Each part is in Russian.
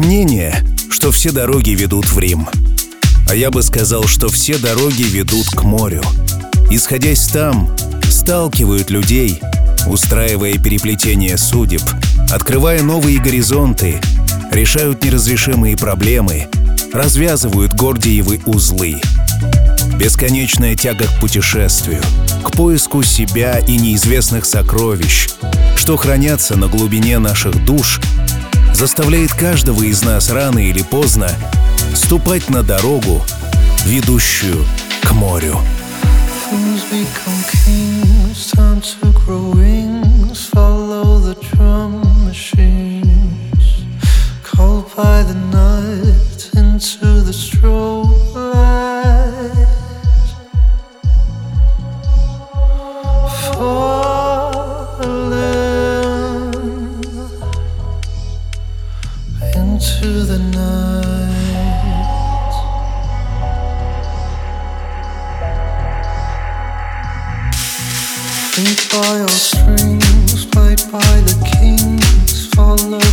Мнение, что все дороги ведут в Рим. А я бы сказал, что все дороги ведут к морю. Исходясь там, сталкивают людей, устраивая переплетение судеб, открывая новые горизонты, решают неразрешимые проблемы, развязывают гордиевы узлы. Бесконечная тяга к путешествию, к поиску себя и неизвестных сокровищ, что хранятся на глубине наших душ, заставляет каждого из нас рано или поздно ступать на дорогу, ведущую к морю. By the night into the light. By all strings, played by the kings, follow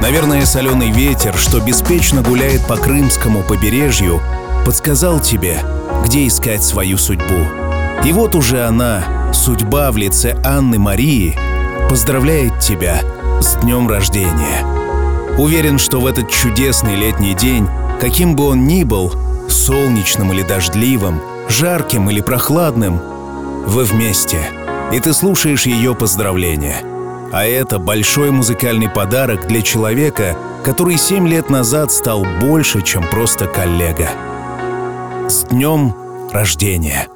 Наверное, соленый ветер, что беспечно гуляет по крымскому побережью, подсказал тебе, где искать свою судьбу. И вот уже она, судьба в лице Анны Марии, поздравляет тебя с днем рождения. Уверен, что в этот чудесный летний день, каким бы он ни был, солнечным или дождливым, жарким или прохладным, вы вместе, и ты слушаешь ее поздравления. А это большой музыкальный подарок для человека, который семь лет назад стал больше, чем просто коллега. С днем рождения!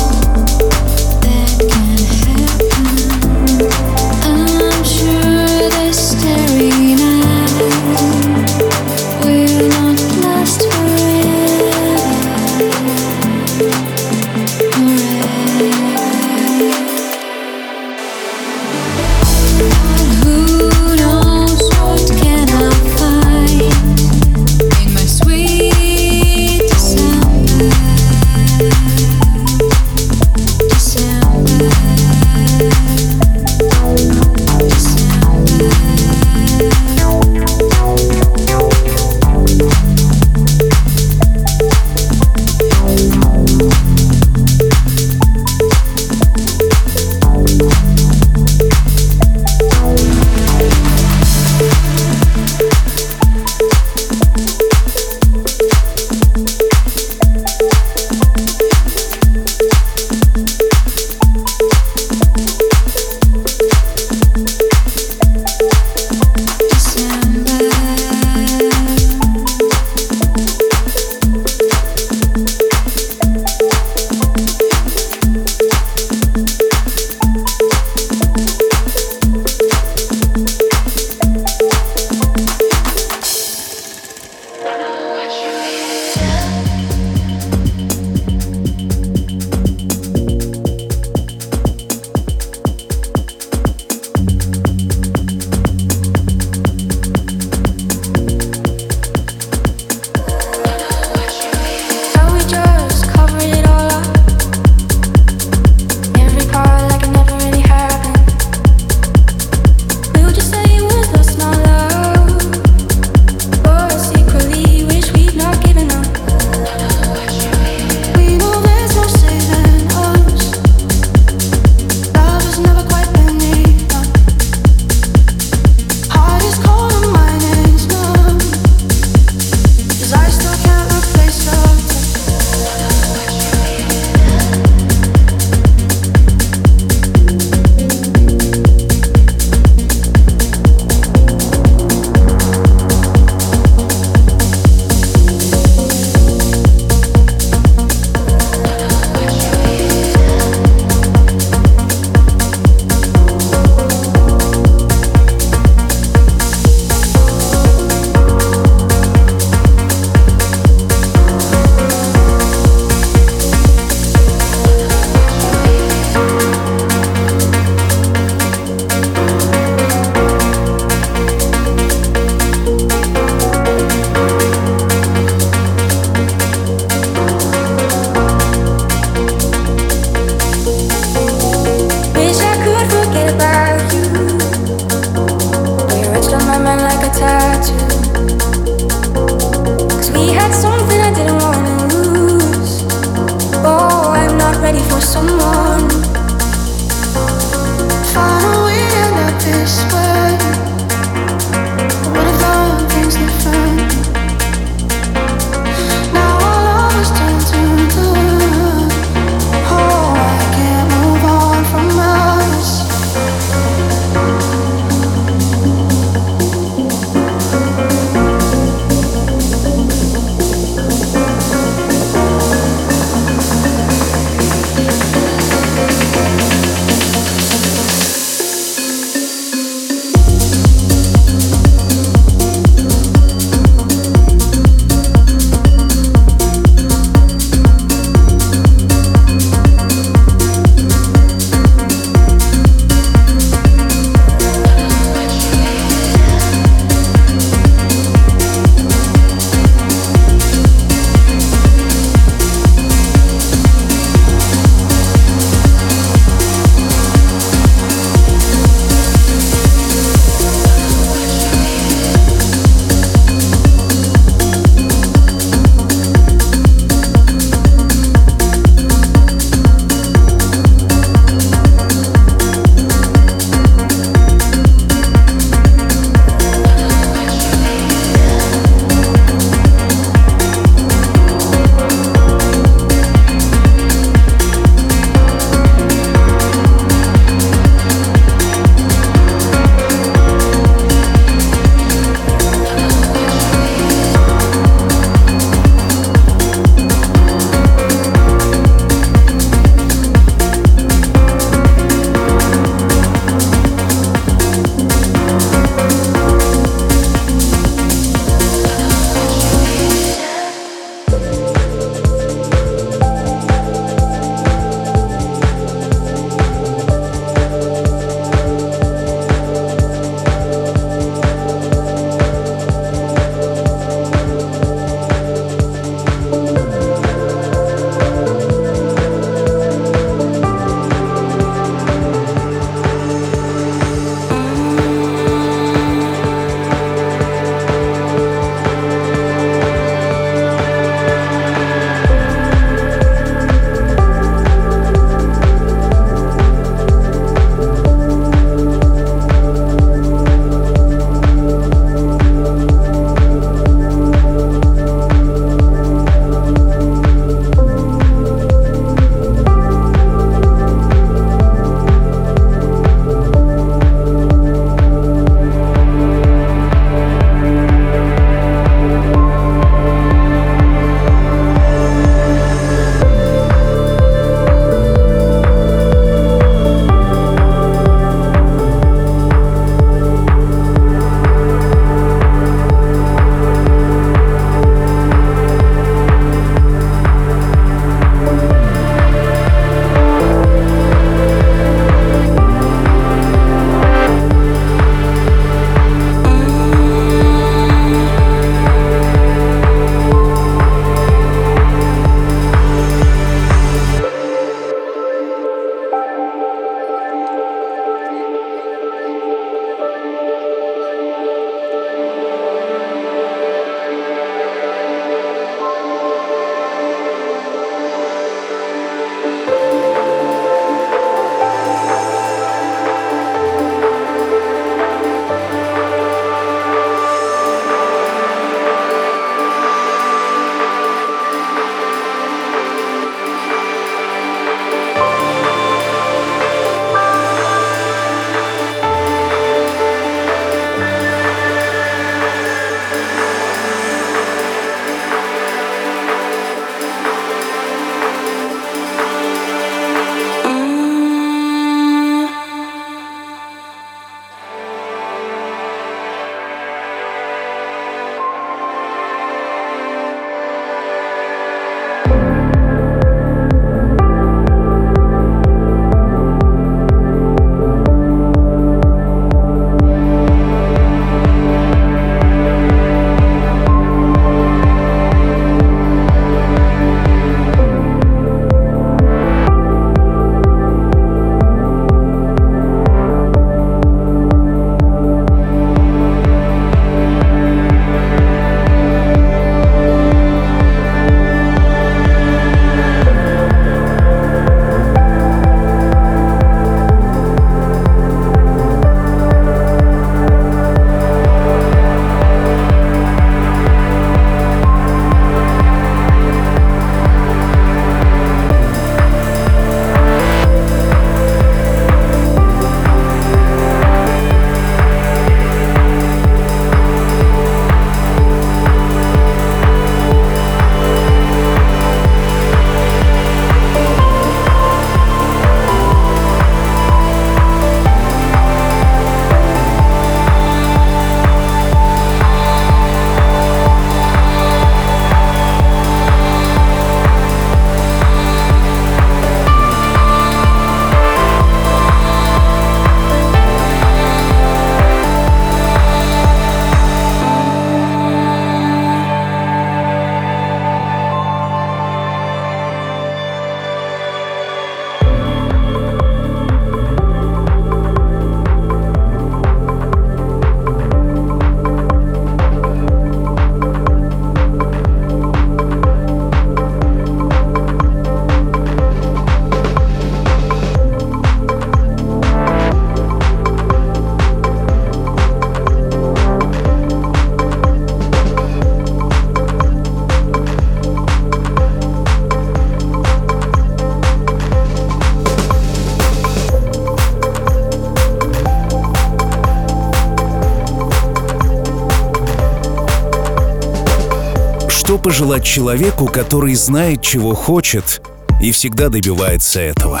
Пожелать человеку, который знает, чего хочет и всегда добивается этого?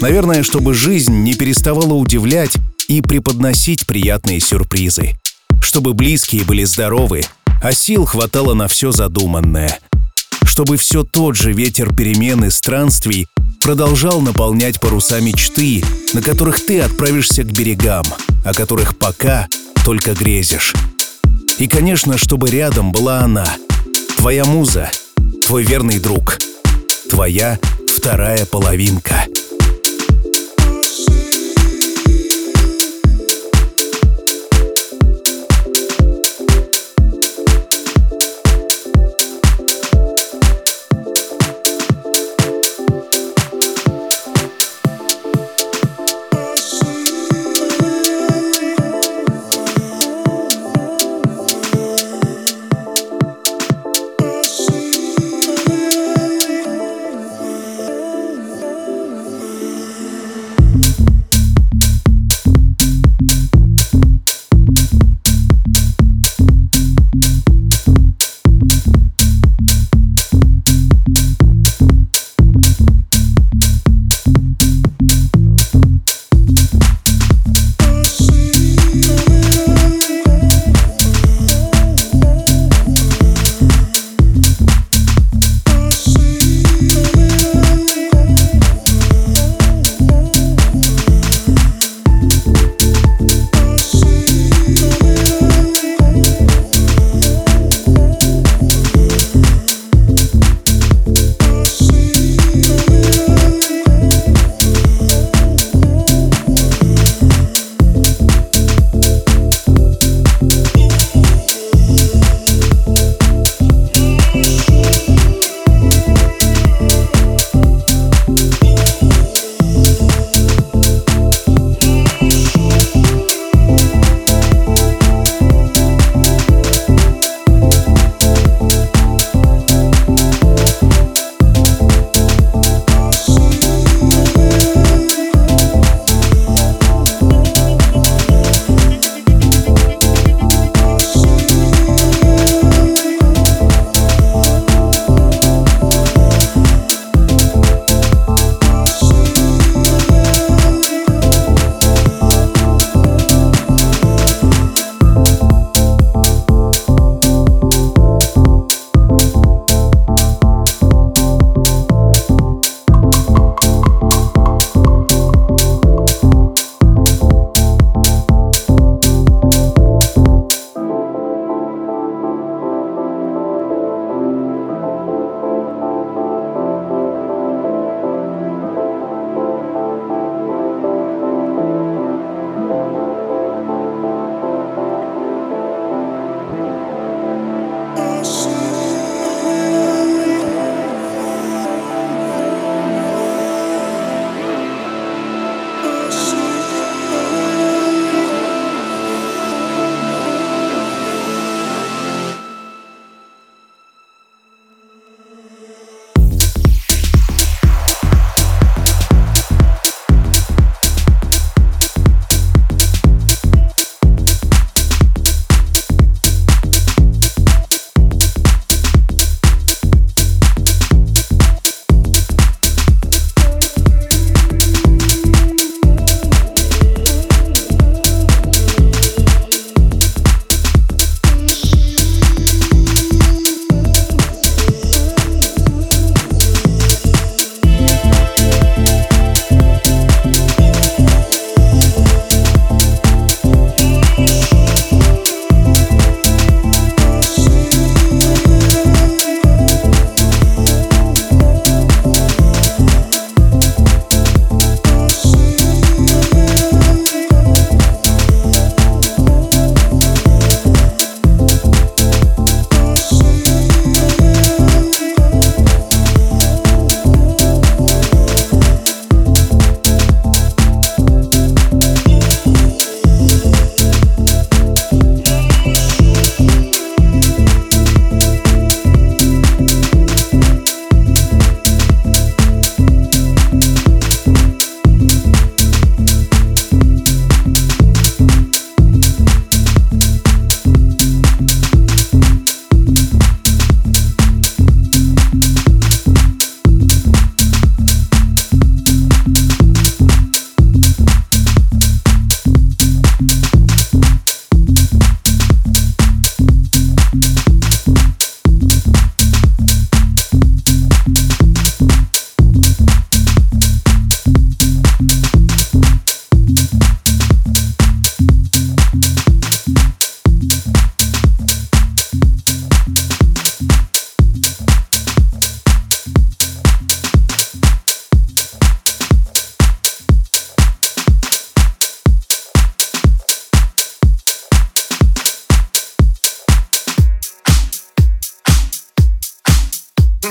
Наверное, чтобы жизнь не переставала удивлять и преподносить приятные сюрпризы. Чтобы близкие были здоровы, а сил хватало на все задуманное. Чтобы все тот же ветер перемен и странствий продолжал наполнять паруса мечты, на которых ты отправишься к берегам, о которых пока только грезишь. И, конечно, чтобы рядом была она, твоя муза, твой верный друг, твоя вторая половинка —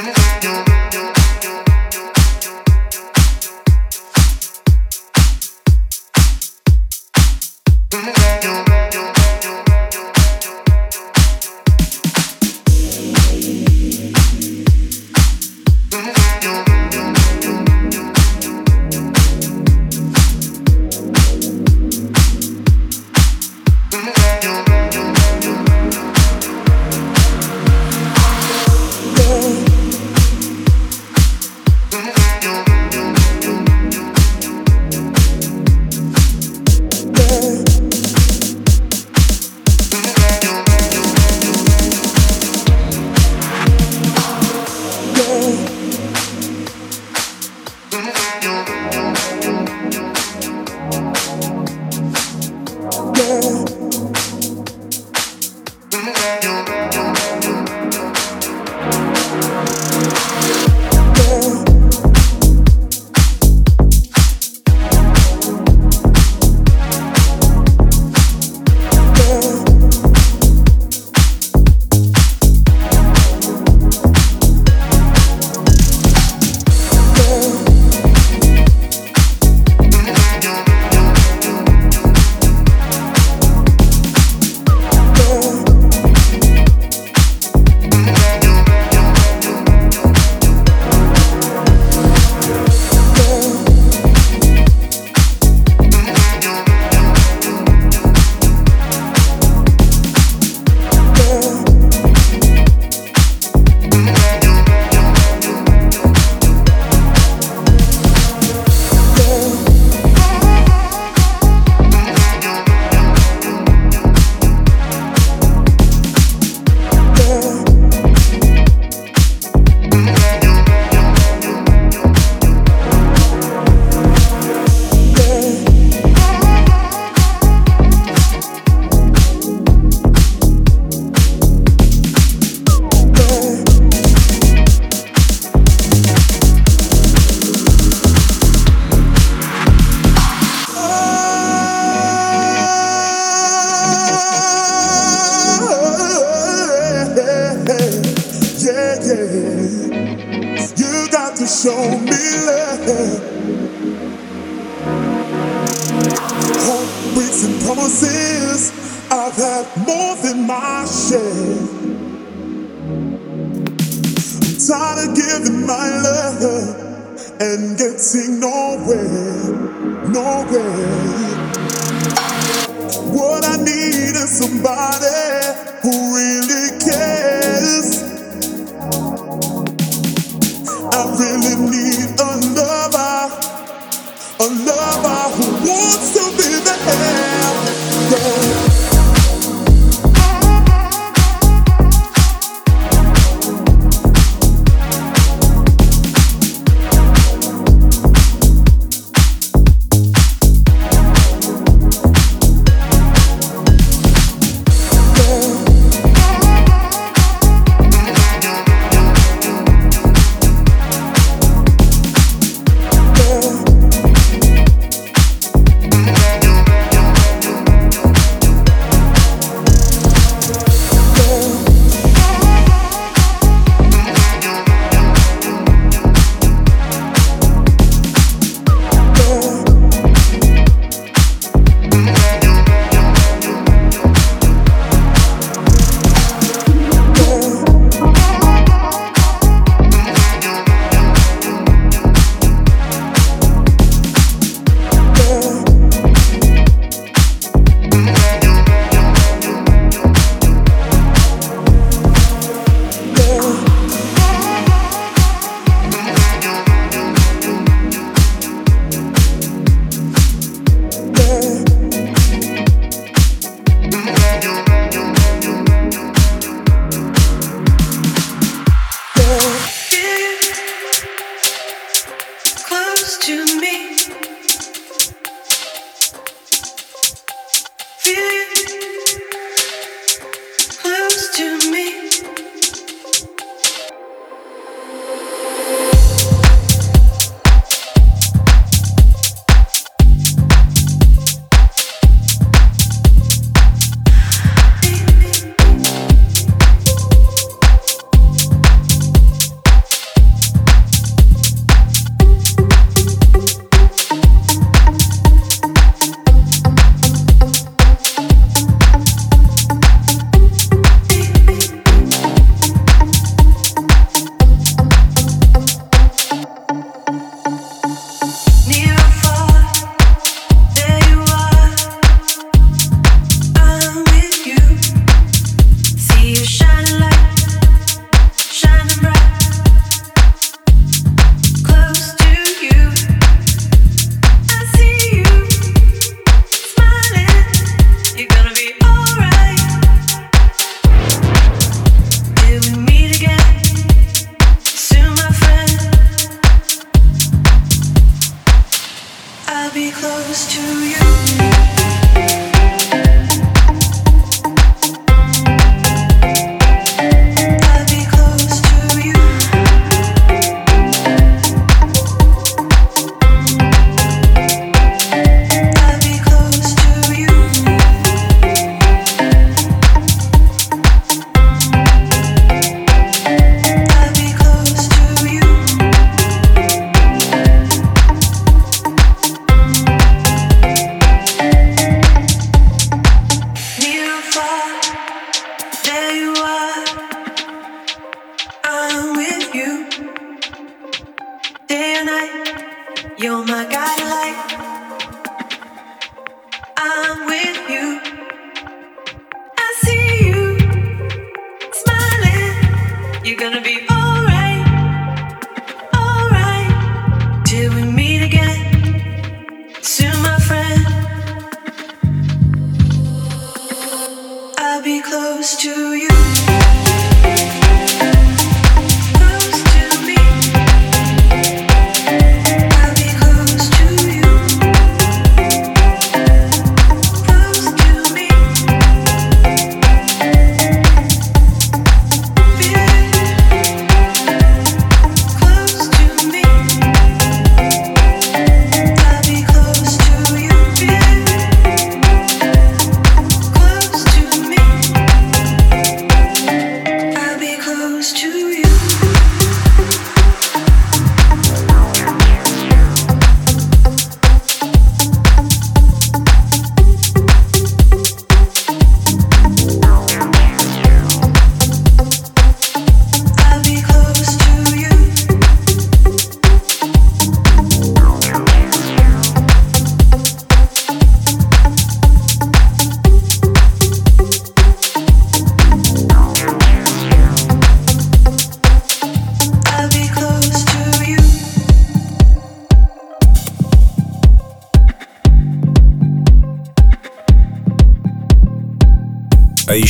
you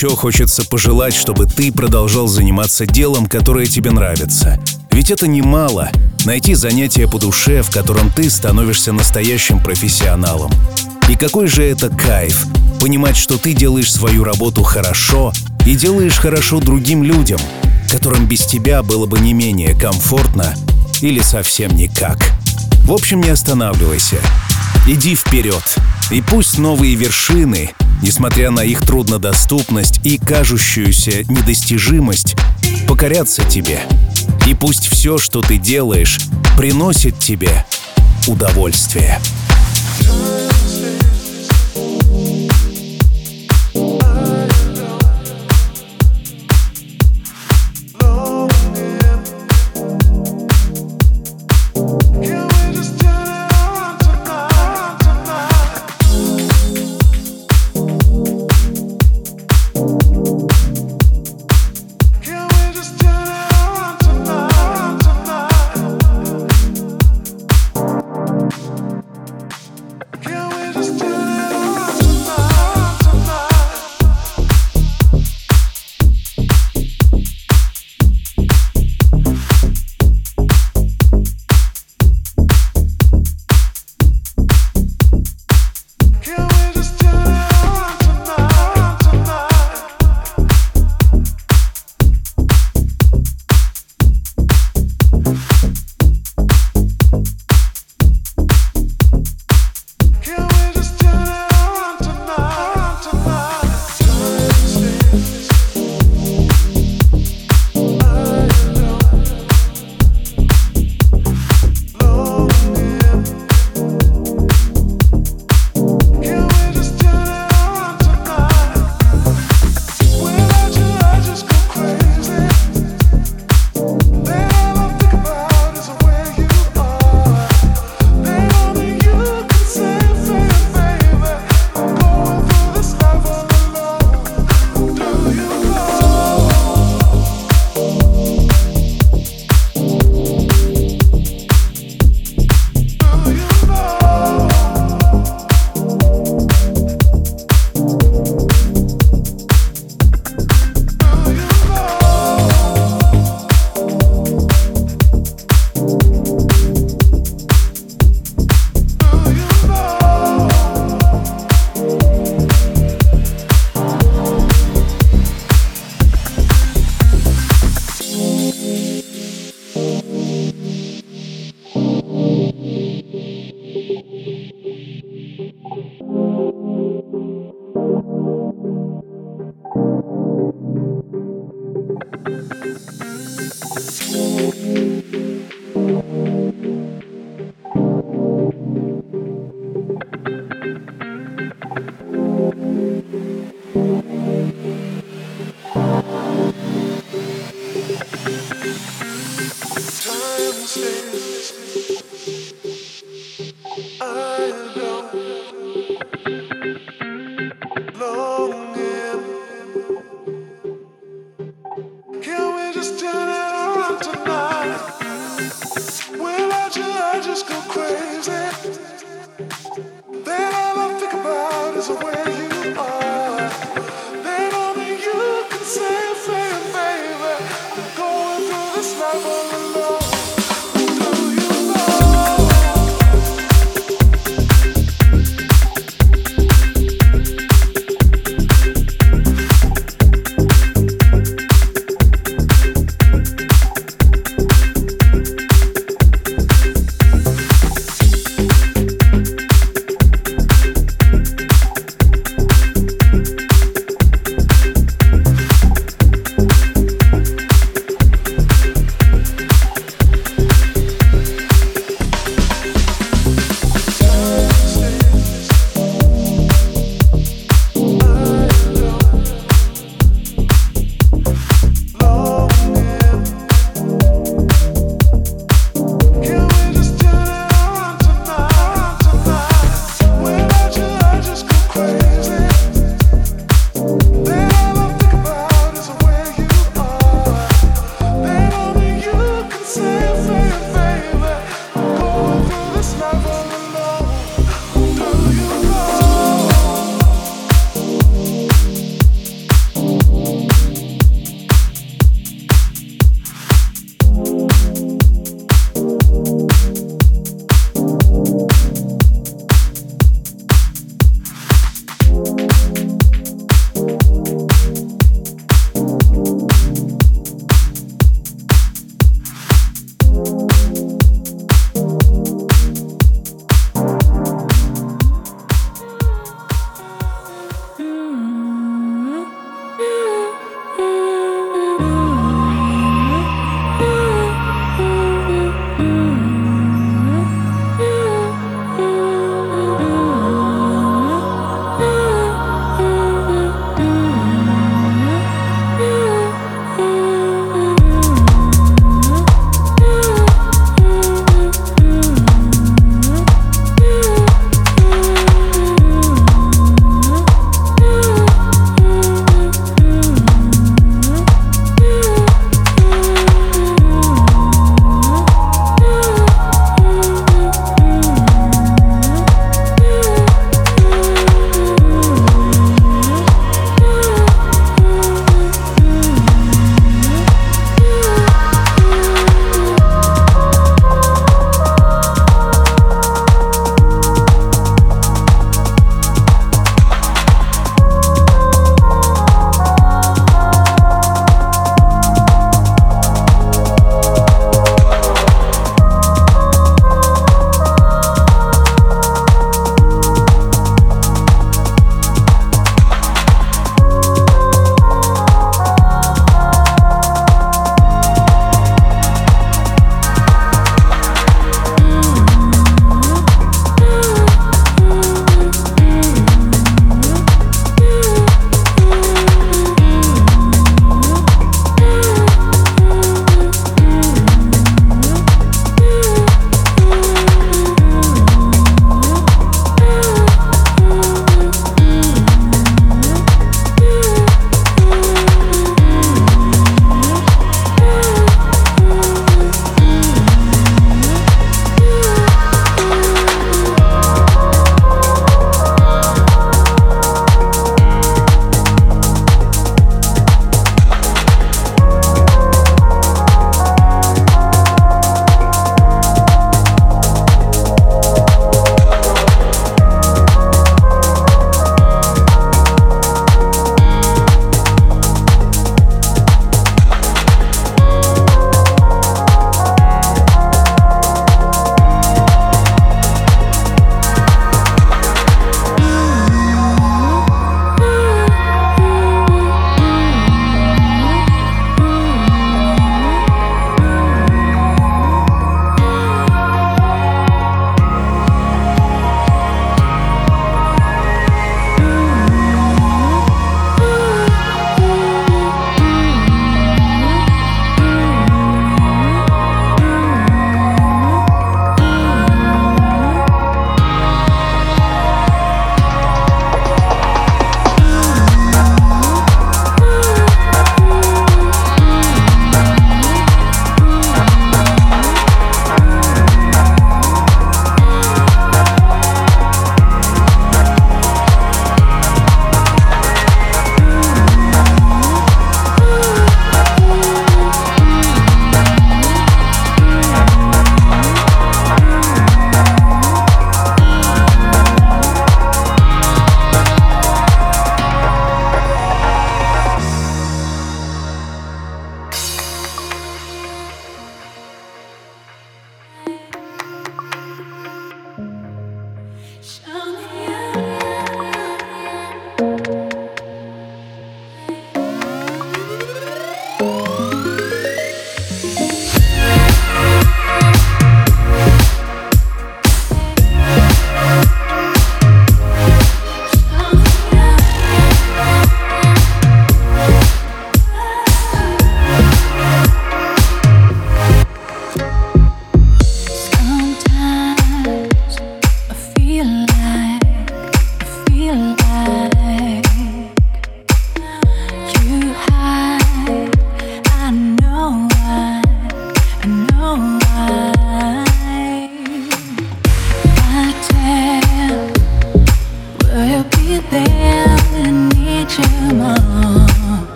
еще хочется пожелать, чтобы ты продолжал заниматься делом, которое тебе нравится. Ведь это немало — найти занятие по душе, в котором ты становишься настоящим профессионалом. И какой же это кайф — понимать, что ты делаешь свою работу хорошо и делаешь хорошо другим людям, которым без тебя было бы не менее комфортно или совсем никак. В общем, не останавливайся. Иди вперед. И пусть новые вершины несмотря на их труднодоступность и кажущуюся недостижимость, покорятся тебе. И пусть все, что ты делаешь, приносит тебе удовольствие. Can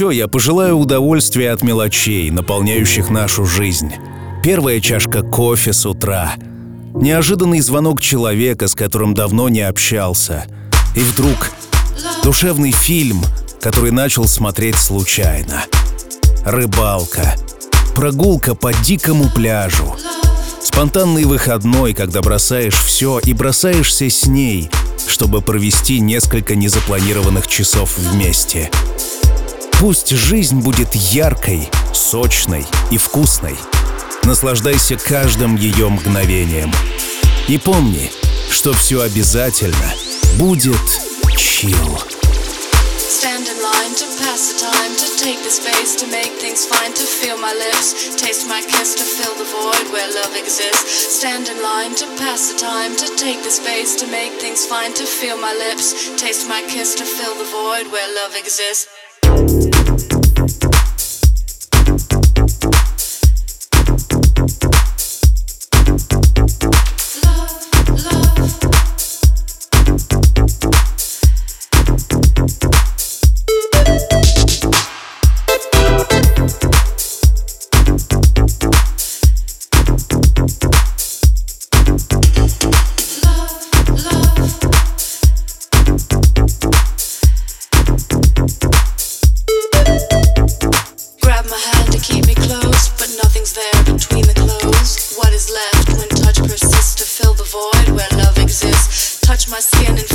еще я пожелаю удовольствия от мелочей, наполняющих нашу жизнь. Первая чашка кофе с утра. Неожиданный звонок человека, с которым давно не общался. И вдруг душевный фильм, который начал смотреть случайно. Рыбалка. Прогулка по дикому пляжу. Спонтанный выходной, когда бросаешь все и бросаешься с ней, чтобы провести несколько незапланированных часов вместе. Пусть жизнь будет яркой, сочной и вкусной. Наслаждайся каждым ее мгновением. И помни, что все обязательно будет чил. Stand in line to pass the time, to take the space, to make things fine, to feel my lips, taste my kiss, to fill the void where love exists. Stand in line to pass the time, to take the space, to make things fine, to feel my lips, taste my kiss, to fill the void where love exists. Nothing's there between the clothes. What is left when touch persists to fill the void where love exists? Touch my skin and